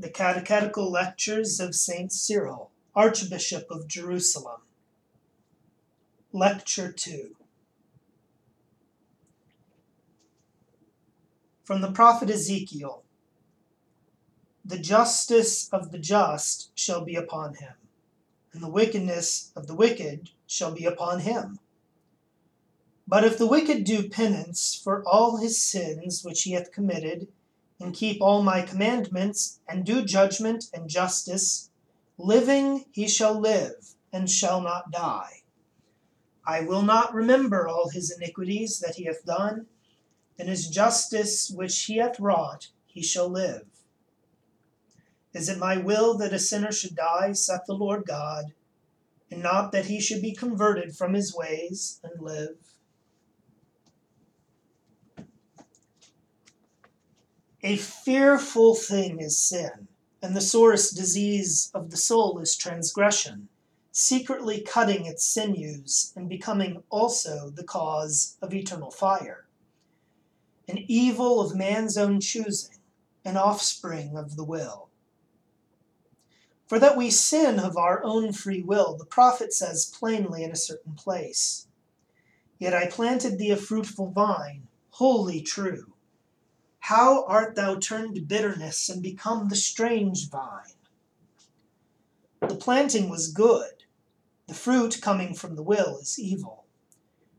The Catechetical Lectures of St. Cyril, Archbishop of Jerusalem. Lecture 2 From the prophet Ezekiel The justice of the just shall be upon him, and the wickedness of the wicked shall be upon him. But if the wicked do penance for all his sins which he hath committed, and keep all my commandments, and do judgment and justice, living he shall live, and shall not die. I will not remember all his iniquities that he hath done, and his justice which he hath wrought, he shall live. Is it my will that a sinner should die, saith the Lord God, and not that he should be converted from his ways and live? A fearful thing is sin, and the sorest disease of the soul is transgression, secretly cutting its sinews, and becoming also the cause of eternal fire. An evil of man's own choosing, an offspring of the will. For that we sin of our own free will, the prophet says plainly in a certain place Yet I planted thee a fruitful vine, wholly true. How art thou turned to bitterness and become the strange vine? The planting was good, the fruit coming from the will is evil.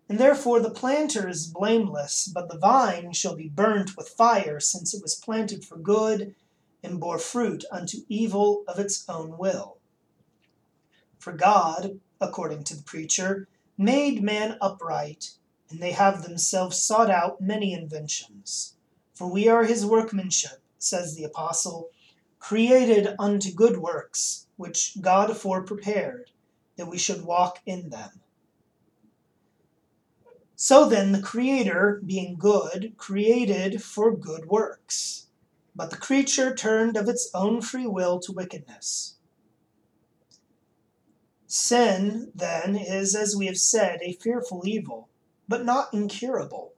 And therefore the planter is blameless, but the vine shall be burnt with fire, since it was planted for good and bore fruit unto evil of its own will. For God, according to the preacher, made man upright, and they have themselves sought out many inventions. For we are his workmanship, says the apostle, created unto good works, which God afore prepared, that we should walk in them. So then, the Creator, being good, created for good works. But the creature turned of its own free will to wickedness. Sin, then, is, as we have said, a fearful evil, but not incurable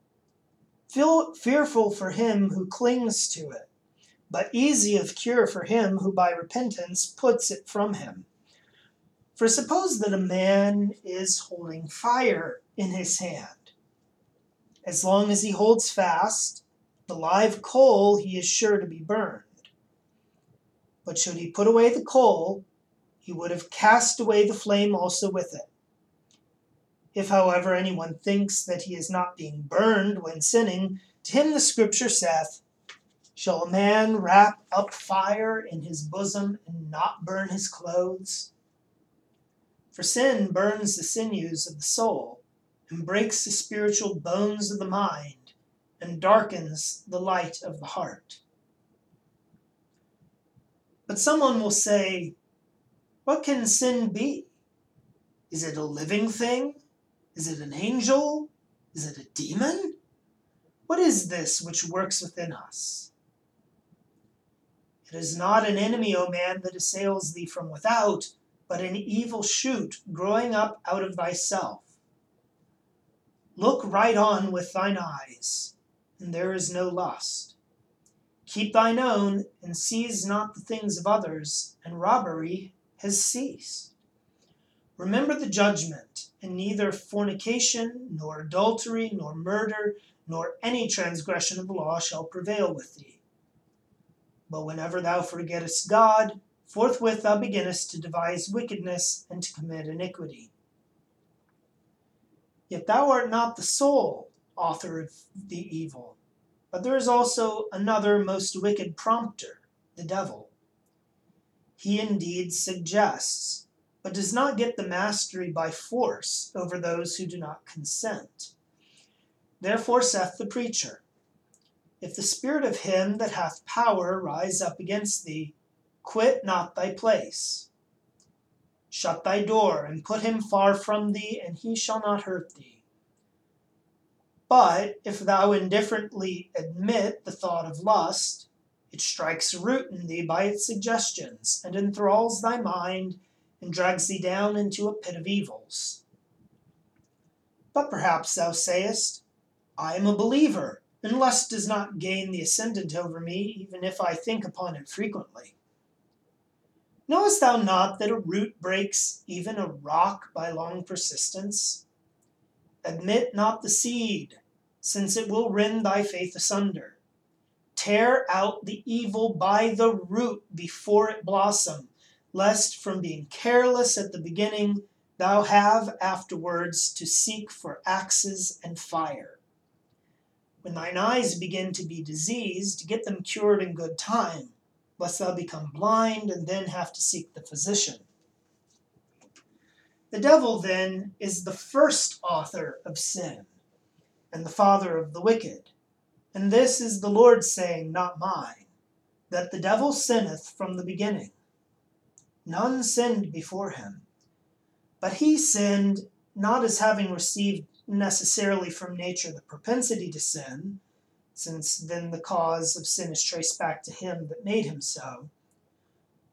fearful for him who clings to it, but easy of cure for him who by repentance puts it from him. For suppose that a man is holding fire in his hand. As long as he holds fast, the live coal he is sure to be burned. But should he put away the coal, he would have cast away the flame also with it. If, however, anyone thinks that he is not being burned when sinning, to him the scripture saith, Shall a man wrap up fire in his bosom and not burn his clothes? For sin burns the sinews of the soul, and breaks the spiritual bones of the mind, and darkens the light of the heart. But someone will say, What can sin be? Is it a living thing? Is it an angel? Is it a demon? What is this which works within us? It is not an enemy, O man, that assails thee from without, but an evil shoot growing up out of thyself. Look right on with thine eyes, and there is no lust. Keep thine own, and seize not the things of others, and robbery has ceased. Remember the judgment, and neither fornication, nor adultery, nor murder, nor any transgression of the law shall prevail with thee. But whenever thou forgettest God, forthwith thou beginnest to devise wickedness and to commit iniquity. Yet thou art not the sole author of the evil, but there is also another most wicked prompter, the devil. He indeed suggests but does not get the mastery by force over those who do not consent. Therefore saith the preacher, If the spirit of him that hath power rise up against thee, quit not thy place. Shut thy door, and put him far from thee, and he shall not hurt thee. But if thou indifferently admit the thought of lust, it strikes root in thee by its suggestions, and enthralls thy mind and drags thee down into a pit of evils. But perhaps thou sayest, I am a believer, and lust does not gain the ascendant over me, even if I think upon it frequently. Knowest thou not that a root breaks even a rock by long persistence? Admit not the seed, since it will rend thy faith asunder. Tear out the evil by the root before it blossom, lest from being careless at the beginning thou have afterwards to seek for axes and fire. When thine eyes begin to be diseased, get them cured in good time, lest thou become blind and then have to seek the physician. The devil, then, is the first author of sin and the father of the wicked. And this is the Lord's saying, not mine, that the devil sinneth from the beginning. None sinned before him. But he sinned not as having received necessarily from nature the propensity to sin, since then the cause of sin is traced back to him that made him so.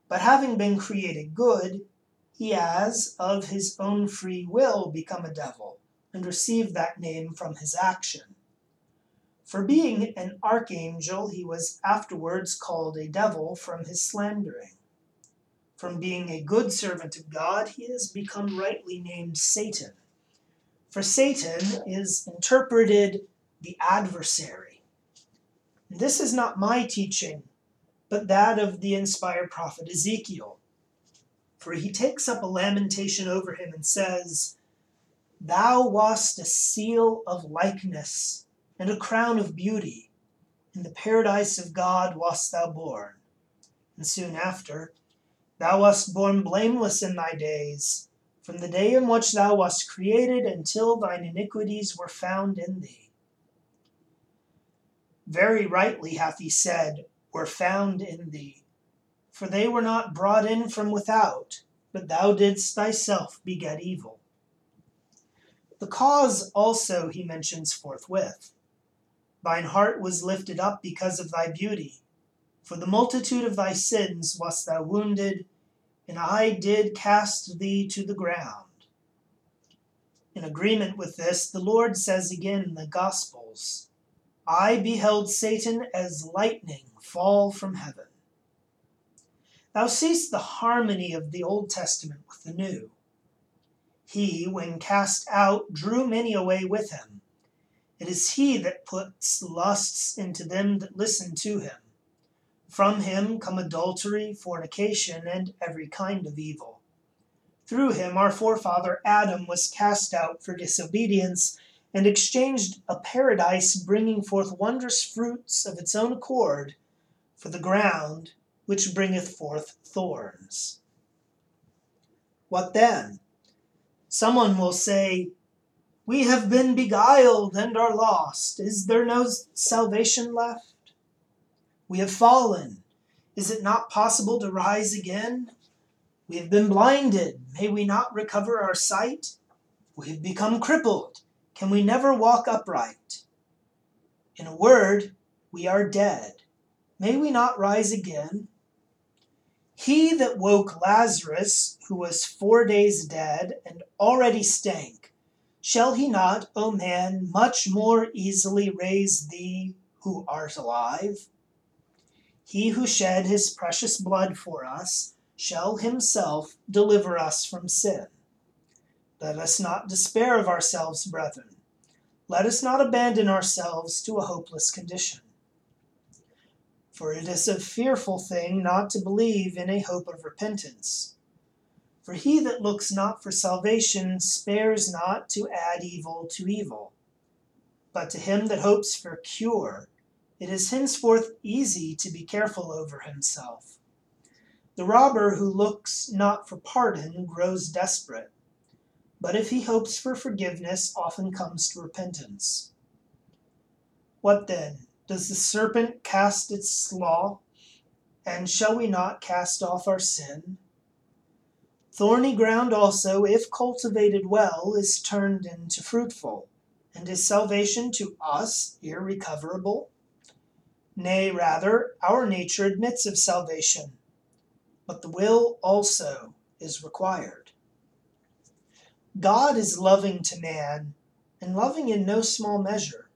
But having been created good, he has, of his own free will, become a devil, and received that name from his action. For being an archangel, he was afterwards called a devil from his slandering. From being a good servant of God, he has become rightly named Satan. For Satan is interpreted the adversary. This is not my teaching, but that of the inspired prophet Ezekiel. For he takes up a lamentation over him and says, Thou wast a seal of likeness and a crown of beauty. In the paradise of God wast thou born. And soon after, Thou wast born blameless in thy days, from the day in which thou wast created until thine iniquities were found in thee. Very rightly hath he said, were found in thee. For they were not brought in from without, but thou didst thyself beget evil. The cause also he mentions forthwith. Thine heart was lifted up because of thy beauty for the multitude of thy sins wast thou wounded, and I did cast thee to the ground. In agreement with this, the Lord says again in the Gospels, I beheld Satan as lightning fall from heaven. Thou seest the harmony of the Old Testament with the New. He, when cast out, drew many away with him. It is he that puts lusts into them that listen to him. From him come adultery, fornication, and every kind of evil. Through him our forefather Adam was cast out for disobedience and exchanged a paradise bringing forth wondrous fruits of its own accord for the ground which bringeth forth thorns. What then? Someone will say, We have been beguiled and are lost. Is there no salvation left? We have fallen. Is it not possible to rise again? We have been blinded. May we not recover our sight? We have become crippled. Can we never walk upright? In a word, we are dead. May we not rise again? He that woke Lazarus, who was four days dead and already stank, shall he not, O man, much more easily raise thee who art alive? He who shed his precious blood for us shall himself deliver us from sin. Let us not despair of ourselves, brethren. Let us not abandon ourselves to a hopeless condition. For it is a fearful thing not to believe in a hope of repentance. For he that looks not for salvation spares not to add evil to evil. But to him that hopes for cure, it is henceforth easy to be careful over himself. The robber who looks not for pardon grows desperate, but if he hopes for forgiveness, often comes to repentance. What then? Does the serpent cast its slaw? And shall we not cast off our sin? Thorny ground also, if cultivated well, is turned into fruitful. And is salvation to us irrecoverable? Nay, rather, our nature admits of salvation, but the will also is required. God is loving to man, and loving in no small measure.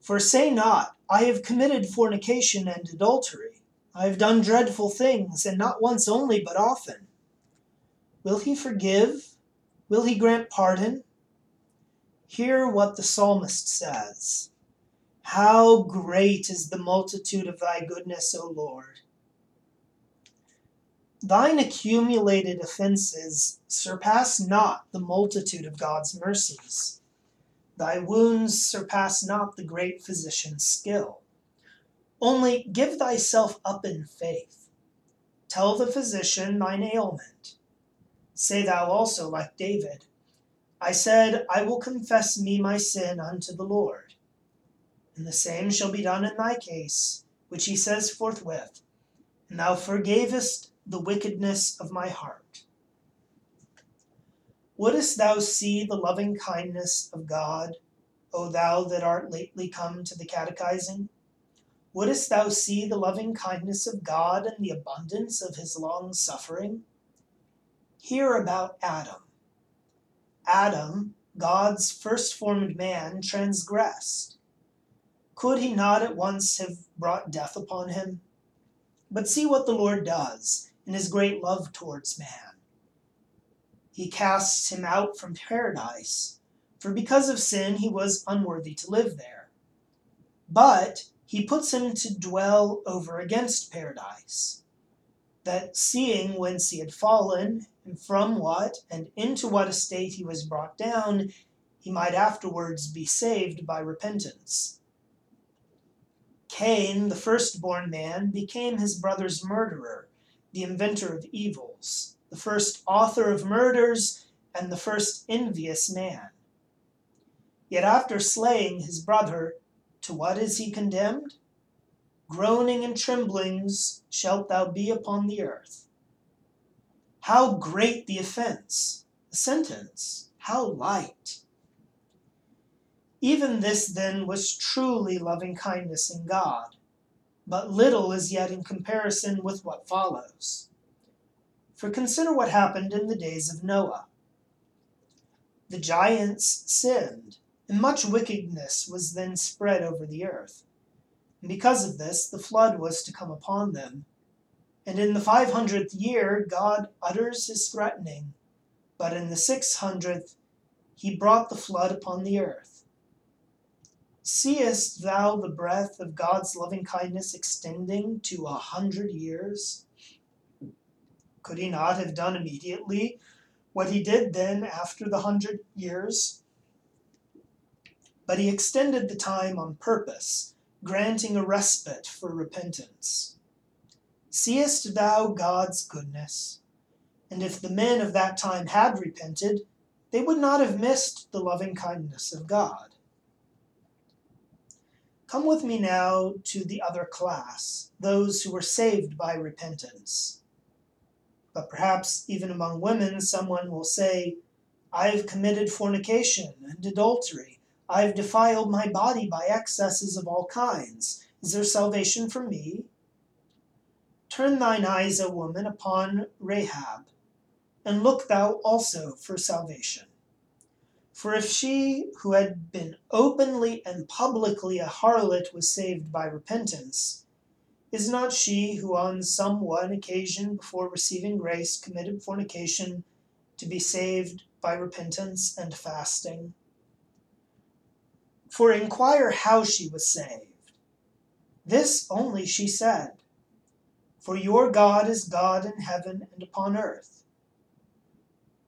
For say not, I have committed fornication and adultery, I have done dreadful things, and not once only, but often. Will he forgive? Will he grant pardon? Hear what the psalmist says How great is the multitude of thy goodness, O Lord! Thine accumulated offences surpass not the multitude of God's mercies. Thy wounds surpass not the great physician's skill. Only give thyself up in faith. Tell the physician thine ailment. Say thou also, like David, I said, I will confess me my sin unto the Lord. And the same shall be done in thy case, which he says forthwith, and thou forgavest the wickedness of my heart. Wouldst thou see the loving kindness of God, O thou that art lately come to the catechizing? Wouldst thou see the loving kindness of God and the abundance of his long suffering? Hear about Adam. Adam, God's first formed man, transgressed. Could he not at once have brought death upon him? But see what the Lord does in his great love towards man. He casts him out from paradise, for because of sin he was unworthy to live there. But he puts him to dwell over against paradise, that seeing whence he had fallen, and from what and into what estate he was brought down, he might afterwards be saved by repentance. Cain, the firstborn man, became his brother's murderer the inventor of evils, the first author of murders, and the first envious man. Yet after slaying his brother, to what is he condemned? Groaning and tremblings shalt thou be upon the earth. How great the offense! The sentence, how light! Even this then was truly loving kindness in God but little is yet in comparison with what follows. For consider what happened in the days of Noah. The giants sinned, and much wickedness was then spread over the earth. And because of this, the flood was to come upon them. And in the five hundredth year, God utters his threatening, but in the six hundredth, he brought the flood upon the earth. Seest thou the breadth of God's loving kindness extending to a hundred years? Could he not have done immediately what he did then after the hundred years? But he extended the time on purpose, granting a respite for repentance. Seest thou God's goodness? And if the men of that time had repented, they would not have missed the loving kindness of God. Come with me now to the other class, those who were saved by repentance. But perhaps even among women, someone will say, I have committed fornication and adultery. I have defiled my body by excesses of all kinds. Is there salvation for me? Turn thine eyes, O woman, upon Rahab, and look thou also for salvation. For if she who had been openly and publicly a harlot was saved by repentance, is not she who on some one occasion before receiving grace committed fornication to be saved by repentance and fasting? For inquire how she was saved. This only she said For your God is God in heaven and upon earth.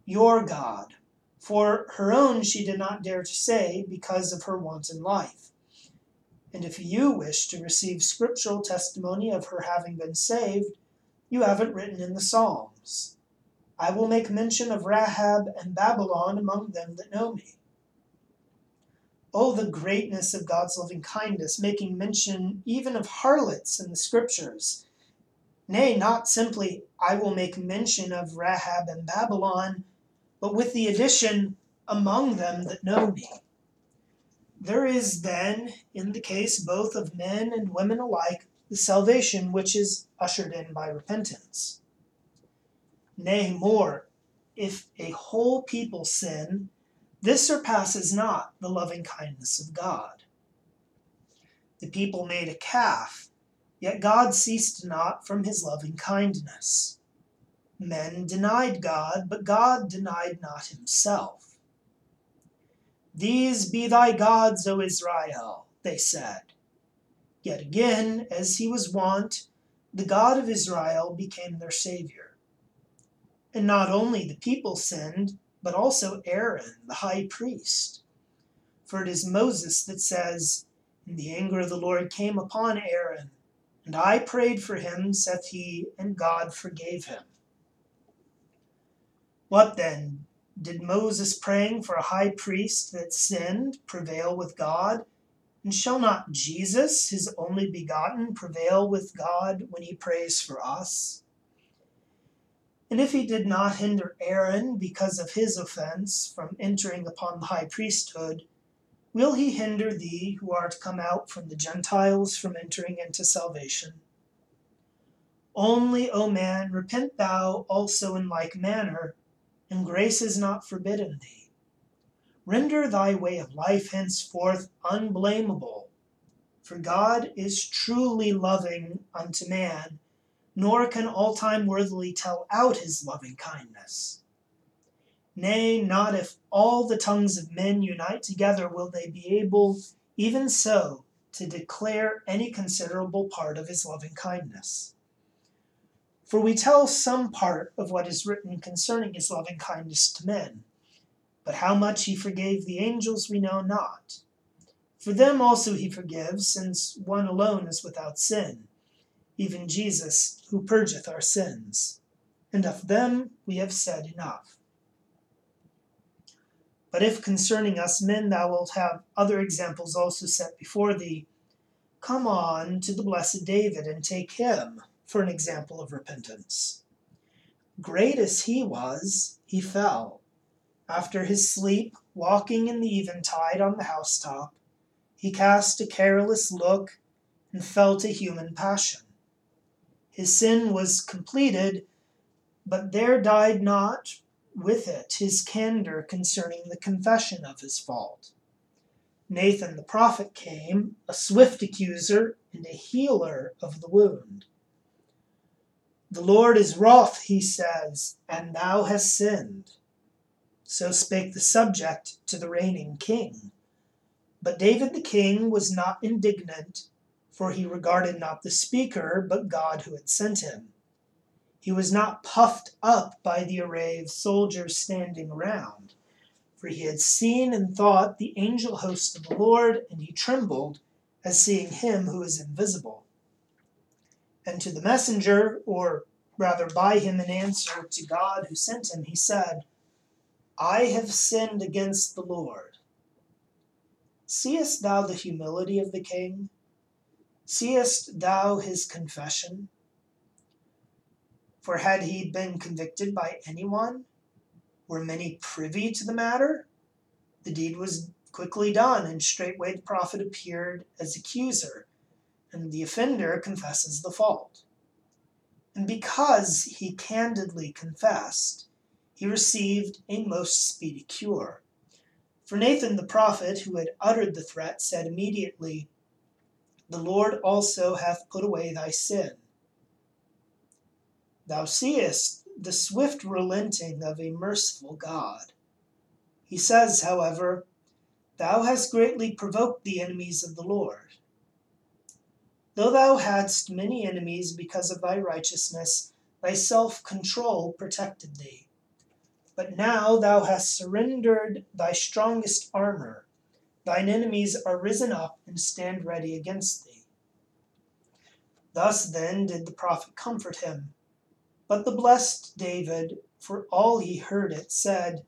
Your God for her own she did not dare to say because of her wanton life. And if you wish to receive scriptural testimony of her having been saved, you have it written in the Psalms. I will make mention of Rahab and Babylon among them that know me. Oh, the greatness of God's loving kindness, making mention even of harlots in the scriptures. Nay, not simply, I will make mention of Rahab and Babylon, but with the addition among them that know me. There is then, in the case both of men and women alike, the salvation which is ushered in by repentance. Nay, more, if a whole people sin, this surpasses not the loving kindness of God. The people made a calf, Yet God ceased not from his loving kindness. Men denied God, but God denied not himself. These be thy gods, O Israel, they said. Yet again, as he was wont, the God of Israel became their Savior. And not only the people sinned, but also Aaron, the high priest. For it is Moses that says, And the anger of the Lord came upon Aaron, and I prayed for him, saith he, and God forgave him. What then? Did Moses praying for a high priest that sinned prevail with God? And shall not Jesus, his only begotten, prevail with God when he prays for us? And if he did not hinder Aaron because of his offense from entering upon the high priesthood, will he hinder thee who art come out from the Gentiles from entering into salvation? Only, O man, repent thou also in like manner, and grace is not forbidden thee. Render thy way of life henceforth unblameable, for God is truly loving unto man nor can all time worthily tell out his loving kindness. Nay, not if all the tongues of men unite together will they be able, even so, to declare any considerable part of his loving kindness. For we tell some part of what is written concerning his loving kindness to men, but how much he forgave the angels we know not. For them also he forgives, since one alone is without sin even Jesus, who purgeth our sins. And of them we have said enough. But if concerning us men thou wilt have other examples also set before thee, come on to the blessed David and take him for an example of repentance. Great as he was, he fell. After his sleep, walking in the eventide on the housetop, he cast a careless look and felt a human passion. His sin was completed, but there died not with it his candor concerning the confession of his fault. Nathan the prophet came, a swift accuser and a healer of the wound. The Lord is wroth, he says, and thou hast sinned. So spake the subject to the reigning king. But David the king was not indignant, for he regarded not the speaker, but God who had sent him. He was not puffed up by the array of soldiers standing around, for he had seen and thought the angel host of the Lord, and he trembled as seeing him who is invisible. And to the messenger, or rather by him in answer to God who sent him, he said, I have sinned against the Lord. Seest thou the humility of the king? Seest thou his confession? For had he been convicted by anyone? Were many privy to the matter? The deed was quickly done, and straightway the prophet appeared as accuser, and the offender confesses the fault. And because he candidly confessed, he received a most speedy cure. For Nathan the prophet, who had uttered the threat, said immediately, the Lord also hath put away thy sin. Thou seest the swift relenting of a merciful God. He says, however, Thou hast greatly provoked the enemies of the Lord. Though thou hadst many enemies because of thy righteousness, thy self control protected thee. But now thou hast surrendered thy strongest armor Thine enemies are risen up and stand ready against thee. Thus then did the prophet comfort him. But the blessed David, for all he heard it, said,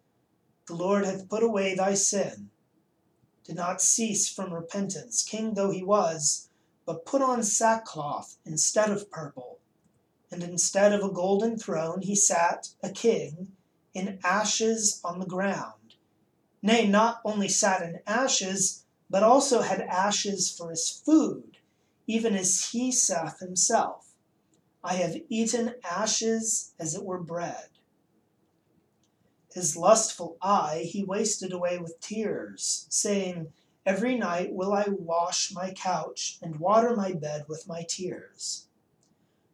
The Lord hath put away thy sin. Did not cease from repentance, king though he was, but put on sackcloth instead of purple. And instead of a golden throne, he sat, a king, in ashes on the ground nay, not only sat in ashes, but also had ashes for his food, even as he saith himself, I have eaten ashes as it were bread. His lustful eye he wasted away with tears, saying, Every night will I wash my couch and water my bed with my tears.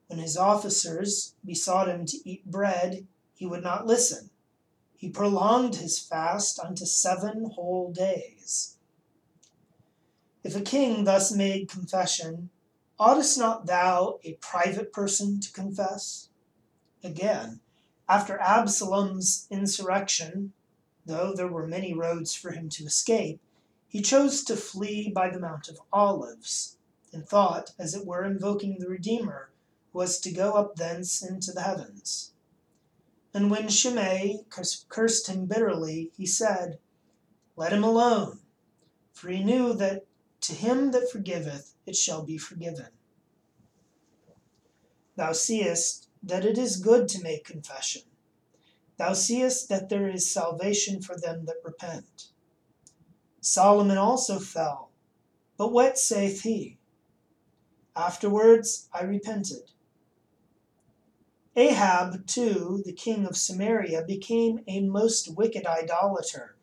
When his officers besought him to eat bread, he would not listen. He prolonged his fast unto seven whole days. If a king thus made confession, oughtest not thou, a private person, to confess? Again, after Absalom's insurrection, though there were many roads for him to escape, he chose to flee by the Mount of Olives, and thought, as it were, invoking the Redeemer, was to go up thence into the heavens. And when Shimei cursed him bitterly, he said, Let him alone, for he knew that to him that forgiveth it shall be forgiven. Thou seest that it is good to make confession. Thou seest that there is salvation for them that repent. Solomon also fell, but what saith he? Afterwards I repented. Ahab, too, the king of Samaria, became a most wicked idolater,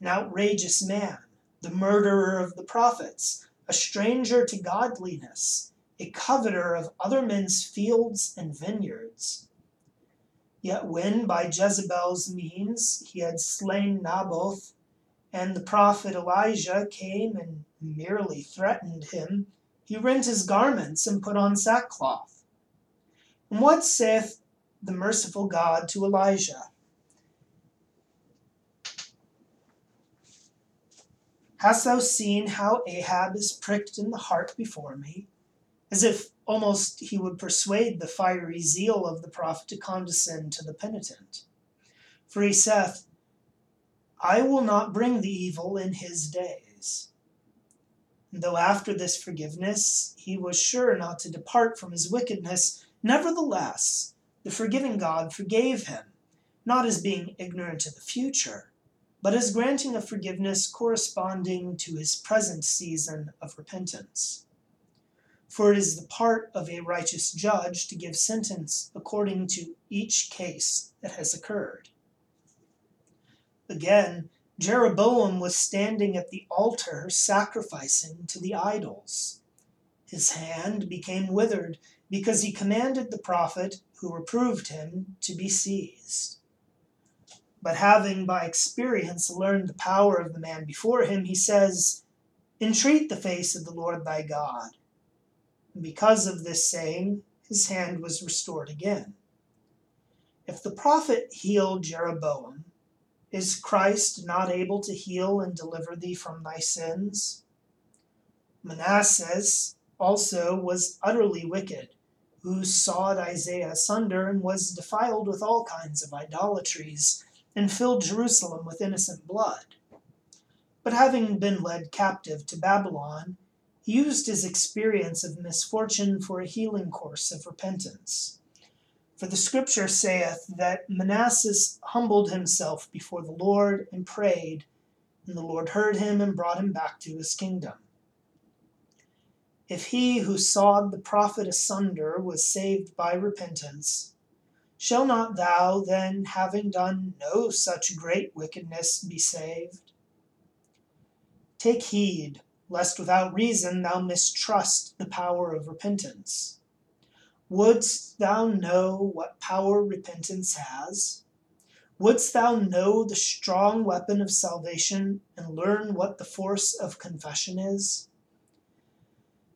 an outrageous man, the murderer of the prophets, a stranger to godliness, a coveter of other men's fields and vineyards. Yet when by Jezebel's means he had slain Naboth, and the prophet Elijah came and merely threatened him, he rent his garments and put on sackcloth. And what saith the merciful God to Elijah? Hast thou seen how Ahab is pricked in the heart before me? As if almost he would persuade the fiery zeal of the prophet to condescend to the penitent. For he saith, I will not bring the evil in his days. Though after this forgiveness he was sure not to depart from his wickedness, nevertheless the forgiving God forgave him, not as being ignorant of the future, but as granting a forgiveness corresponding to his present season of repentance. For it is the part of a righteous judge to give sentence according to each case that has occurred. Again, Jeroboam was standing at the altar sacrificing to the idols. His hand became withered because he commanded the prophet who reproved him to be seized. But having by experience learned the power of the man before him, he says, Entreat the face of the Lord thy God. And because of this saying, his hand was restored again. If the prophet healed Jeroboam, is Christ not able to heal and deliver thee from thy sins? Manasseh also was utterly wicked, who sawed Isaiah asunder and was defiled with all kinds of idolatries, and filled Jerusalem with innocent blood. But having been led captive to Babylon, he used his experience of misfortune for a healing course of repentance. For the scripture saith that Manasseh humbled himself before the Lord and prayed, and the Lord heard him and brought him back to his kingdom. If he who sawed the prophet asunder was saved by repentance, shall not thou then, having done no such great wickedness, be saved? Take heed, lest without reason thou mistrust the power of repentance. Wouldst thou know what power repentance has? Wouldst thou know the strong weapon of salvation and learn what the force of confession is?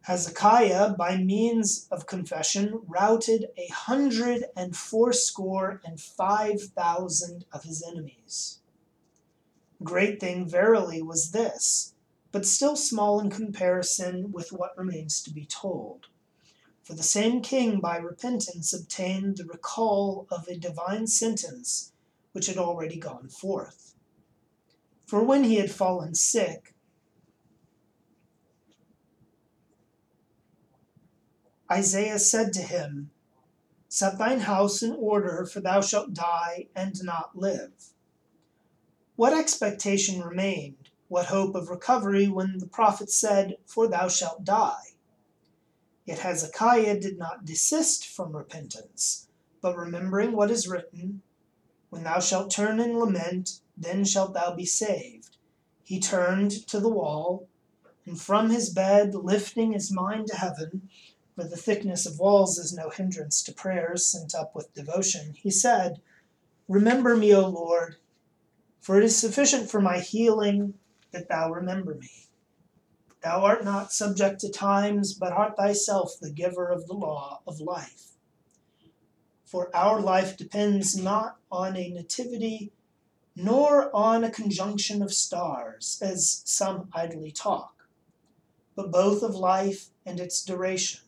Hezekiah, by means of confession, routed a hundred and fourscore and five thousand of his enemies. Great thing verily was this, but still small in comparison with what remains to be told. For the same king by repentance obtained the recall of a divine sentence which had already gone forth. For when he had fallen sick, Isaiah said to him, Set thine house in order, for thou shalt die and not live. What expectation remained, what hope of recovery, when the prophet said, For thou shalt die? Yet Hezekiah did not desist from repentance, but remembering what is written, When thou shalt turn and lament, then shalt thou be saved, he turned to the wall, And from his bed, lifting his mind to heaven, for the thickness of walls is no hindrance to prayers sent up with devotion, he said, Remember me, O Lord, for it is sufficient for my healing that thou remember me. Thou art not subject to times, but art thyself the giver of the law of life. For our life depends not on a nativity, nor on a conjunction of stars, as some idly talk, but both of life and its duration.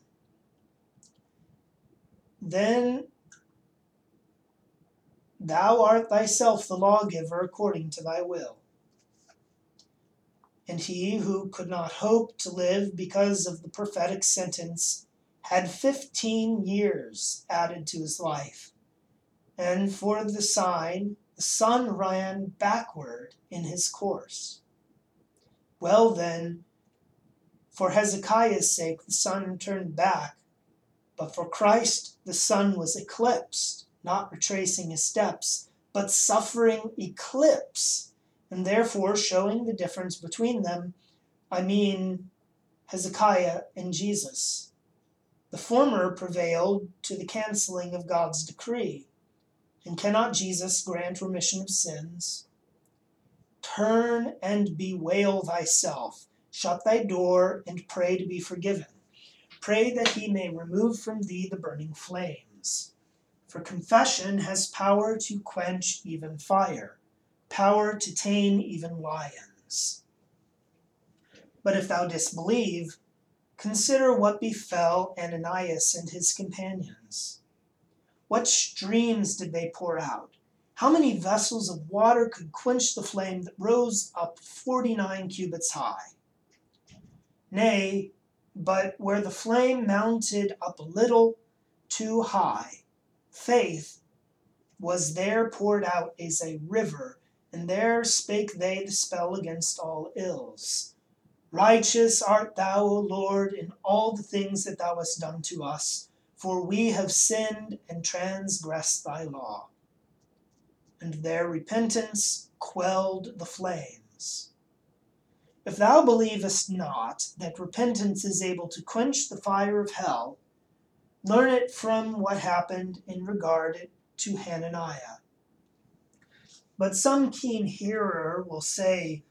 Then thou art thyself the lawgiver according to thy will and he who could not hope to live because of the prophetic sentence had fifteen years added to his life. And for the sign, the sun ran backward in his course. Well, then, for Hezekiah's sake, the sun turned back, but for Christ, the sun was eclipsed, not retracing his steps, but suffering eclipse and therefore showing the difference between them, I mean Hezekiah and Jesus. The former prevailed to the cancelling of God's decree. And cannot Jesus grant remission of sins? Turn and bewail thyself, shut thy door, and pray to be forgiven. Pray that he may remove from thee the burning flames. For confession has power to quench even fire power to tame even lions. But if thou disbelieve, consider what befell Ananias and his companions. What streams did they pour out? How many vessels of water could quench the flame that rose up forty nine cubits high? Nay, but where the flame mounted up a little too high, faith was there poured out as a river and there spake they the spell against all ills. Righteous art thou, O Lord, in all the things that thou hast done to us, for we have sinned and transgressed thy law. And their repentance quelled the flames. If thou believest not that repentance is able to quench the fire of hell, learn it from what happened in regard to Hananiah. But some keen hearer will say,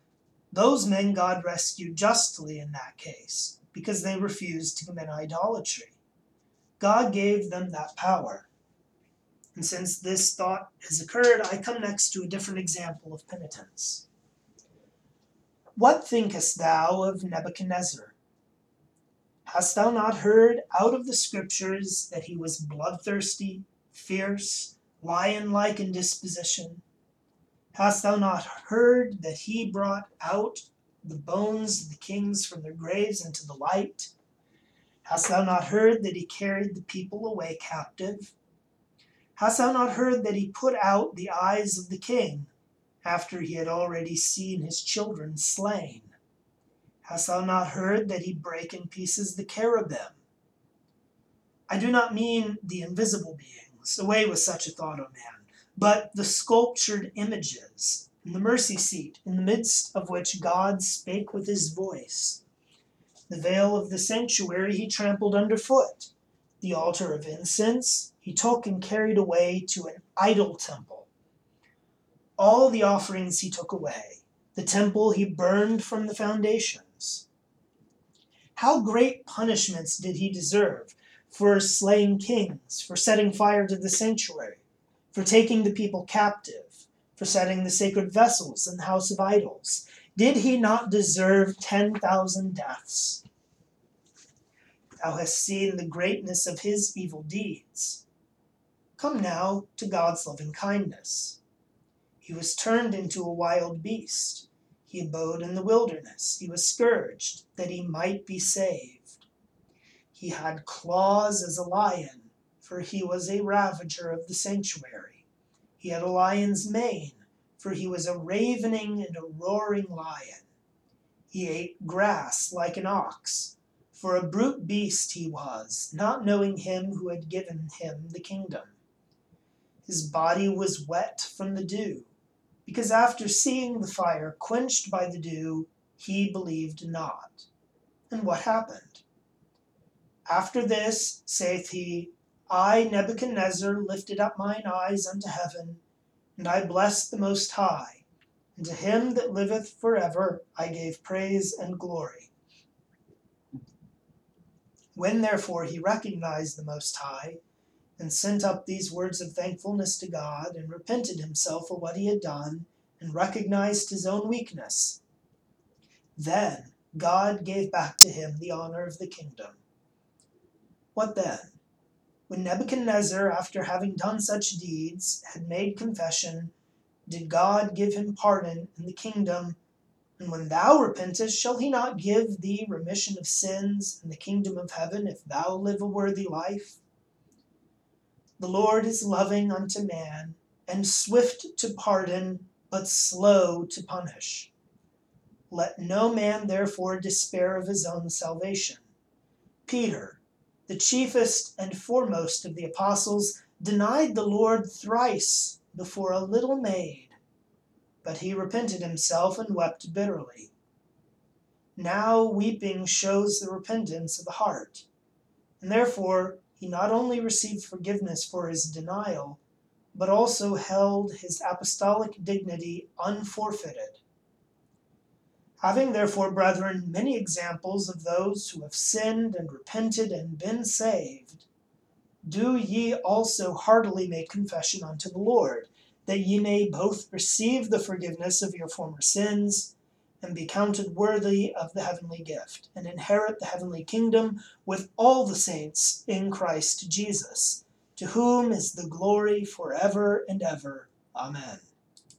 those men God rescued justly in that case, because they refused to commit idolatry. God gave them that power. And since this thought has occurred, I come next to a different example of penitence. What thinkest thou of Nebuchadnezzar? Hast thou not heard out of the scriptures that he was bloodthirsty, fierce, lion like in disposition? Hast thou not heard that he brought out the bones of the kings from their graves into the light? Hast thou not heard that he carried the people away captive? Hast thou not heard that he put out the eyes of the king after he had already seen his children slain? Hast thou not heard that he brake in pieces the cherubim? I do not mean the invisible beings. Away with such a thought, O man but the sculptured images in the mercy seat, in the midst of which God spake with his voice. The veil of the sanctuary he trampled underfoot. The altar of incense he took and carried away to an idol temple. All the offerings he took away. The temple he burned from the foundations. How great punishments did he deserve for slaying kings, for setting fire to the sanctuary, for taking the people captive, for setting the sacred vessels in the house of idols. Did he not deserve ten thousand deaths? Thou hast seen the greatness of his evil deeds. Come now to God's loving kindness. He was turned into a wild beast. He abode in the wilderness. He was scourged that he might be saved. He had claws as a lion for he was a ravager of the sanctuary. He had a lion's mane, for he was a ravening and a roaring lion. He ate grass like an ox, for a brute beast he was, not knowing him who had given him the kingdom. His body was wet from the dew, because after seeing the fire quenched by the dew, he believed not. And what happened? After this, saith he, I, Nebuchadnezzar, lifted up mine eyes unto heaven, and I blessed the Most High, and to him that liveth for ever I gave praise and glory. When therefore he recognized the Most High, and sent up these words of thankfulness to God, and repented himself for what he had done, and recognized his own weakness, then God gave back to him the honor of the kingdom. What then? When Nebuchadnezzar, after having done such deeds, had made confession, did God give him pardon in the kingdom? And when thou repentest, shall he not give thee remission of sins and the kingdom of heaven if thou live a worthy life? The Lord is loving unto man, and swift to pardon, but slow to punish. Let no man therefore despair of his own salvation. Peter, the chiefest and foremost of the apostles, denied the Lord thrice before a little maid, but he repented himself and wept bitterly. Now weeping shows the repentance of the heart, and therefore he not only received forgiveness for his denial, but also held his apostolic dignity unforfeited. Having therefore, brethren, many examples of those who have sinned and repented and been saved, do ye also heartily make confession unto the Lord, that ye may both receive the forgiveness of your former sins and be counted worthy of the heavenly gift, and inherit the heavenly kingdom with all the saints in Christ Jesus, to whom is the glory for ever and ever. Amen.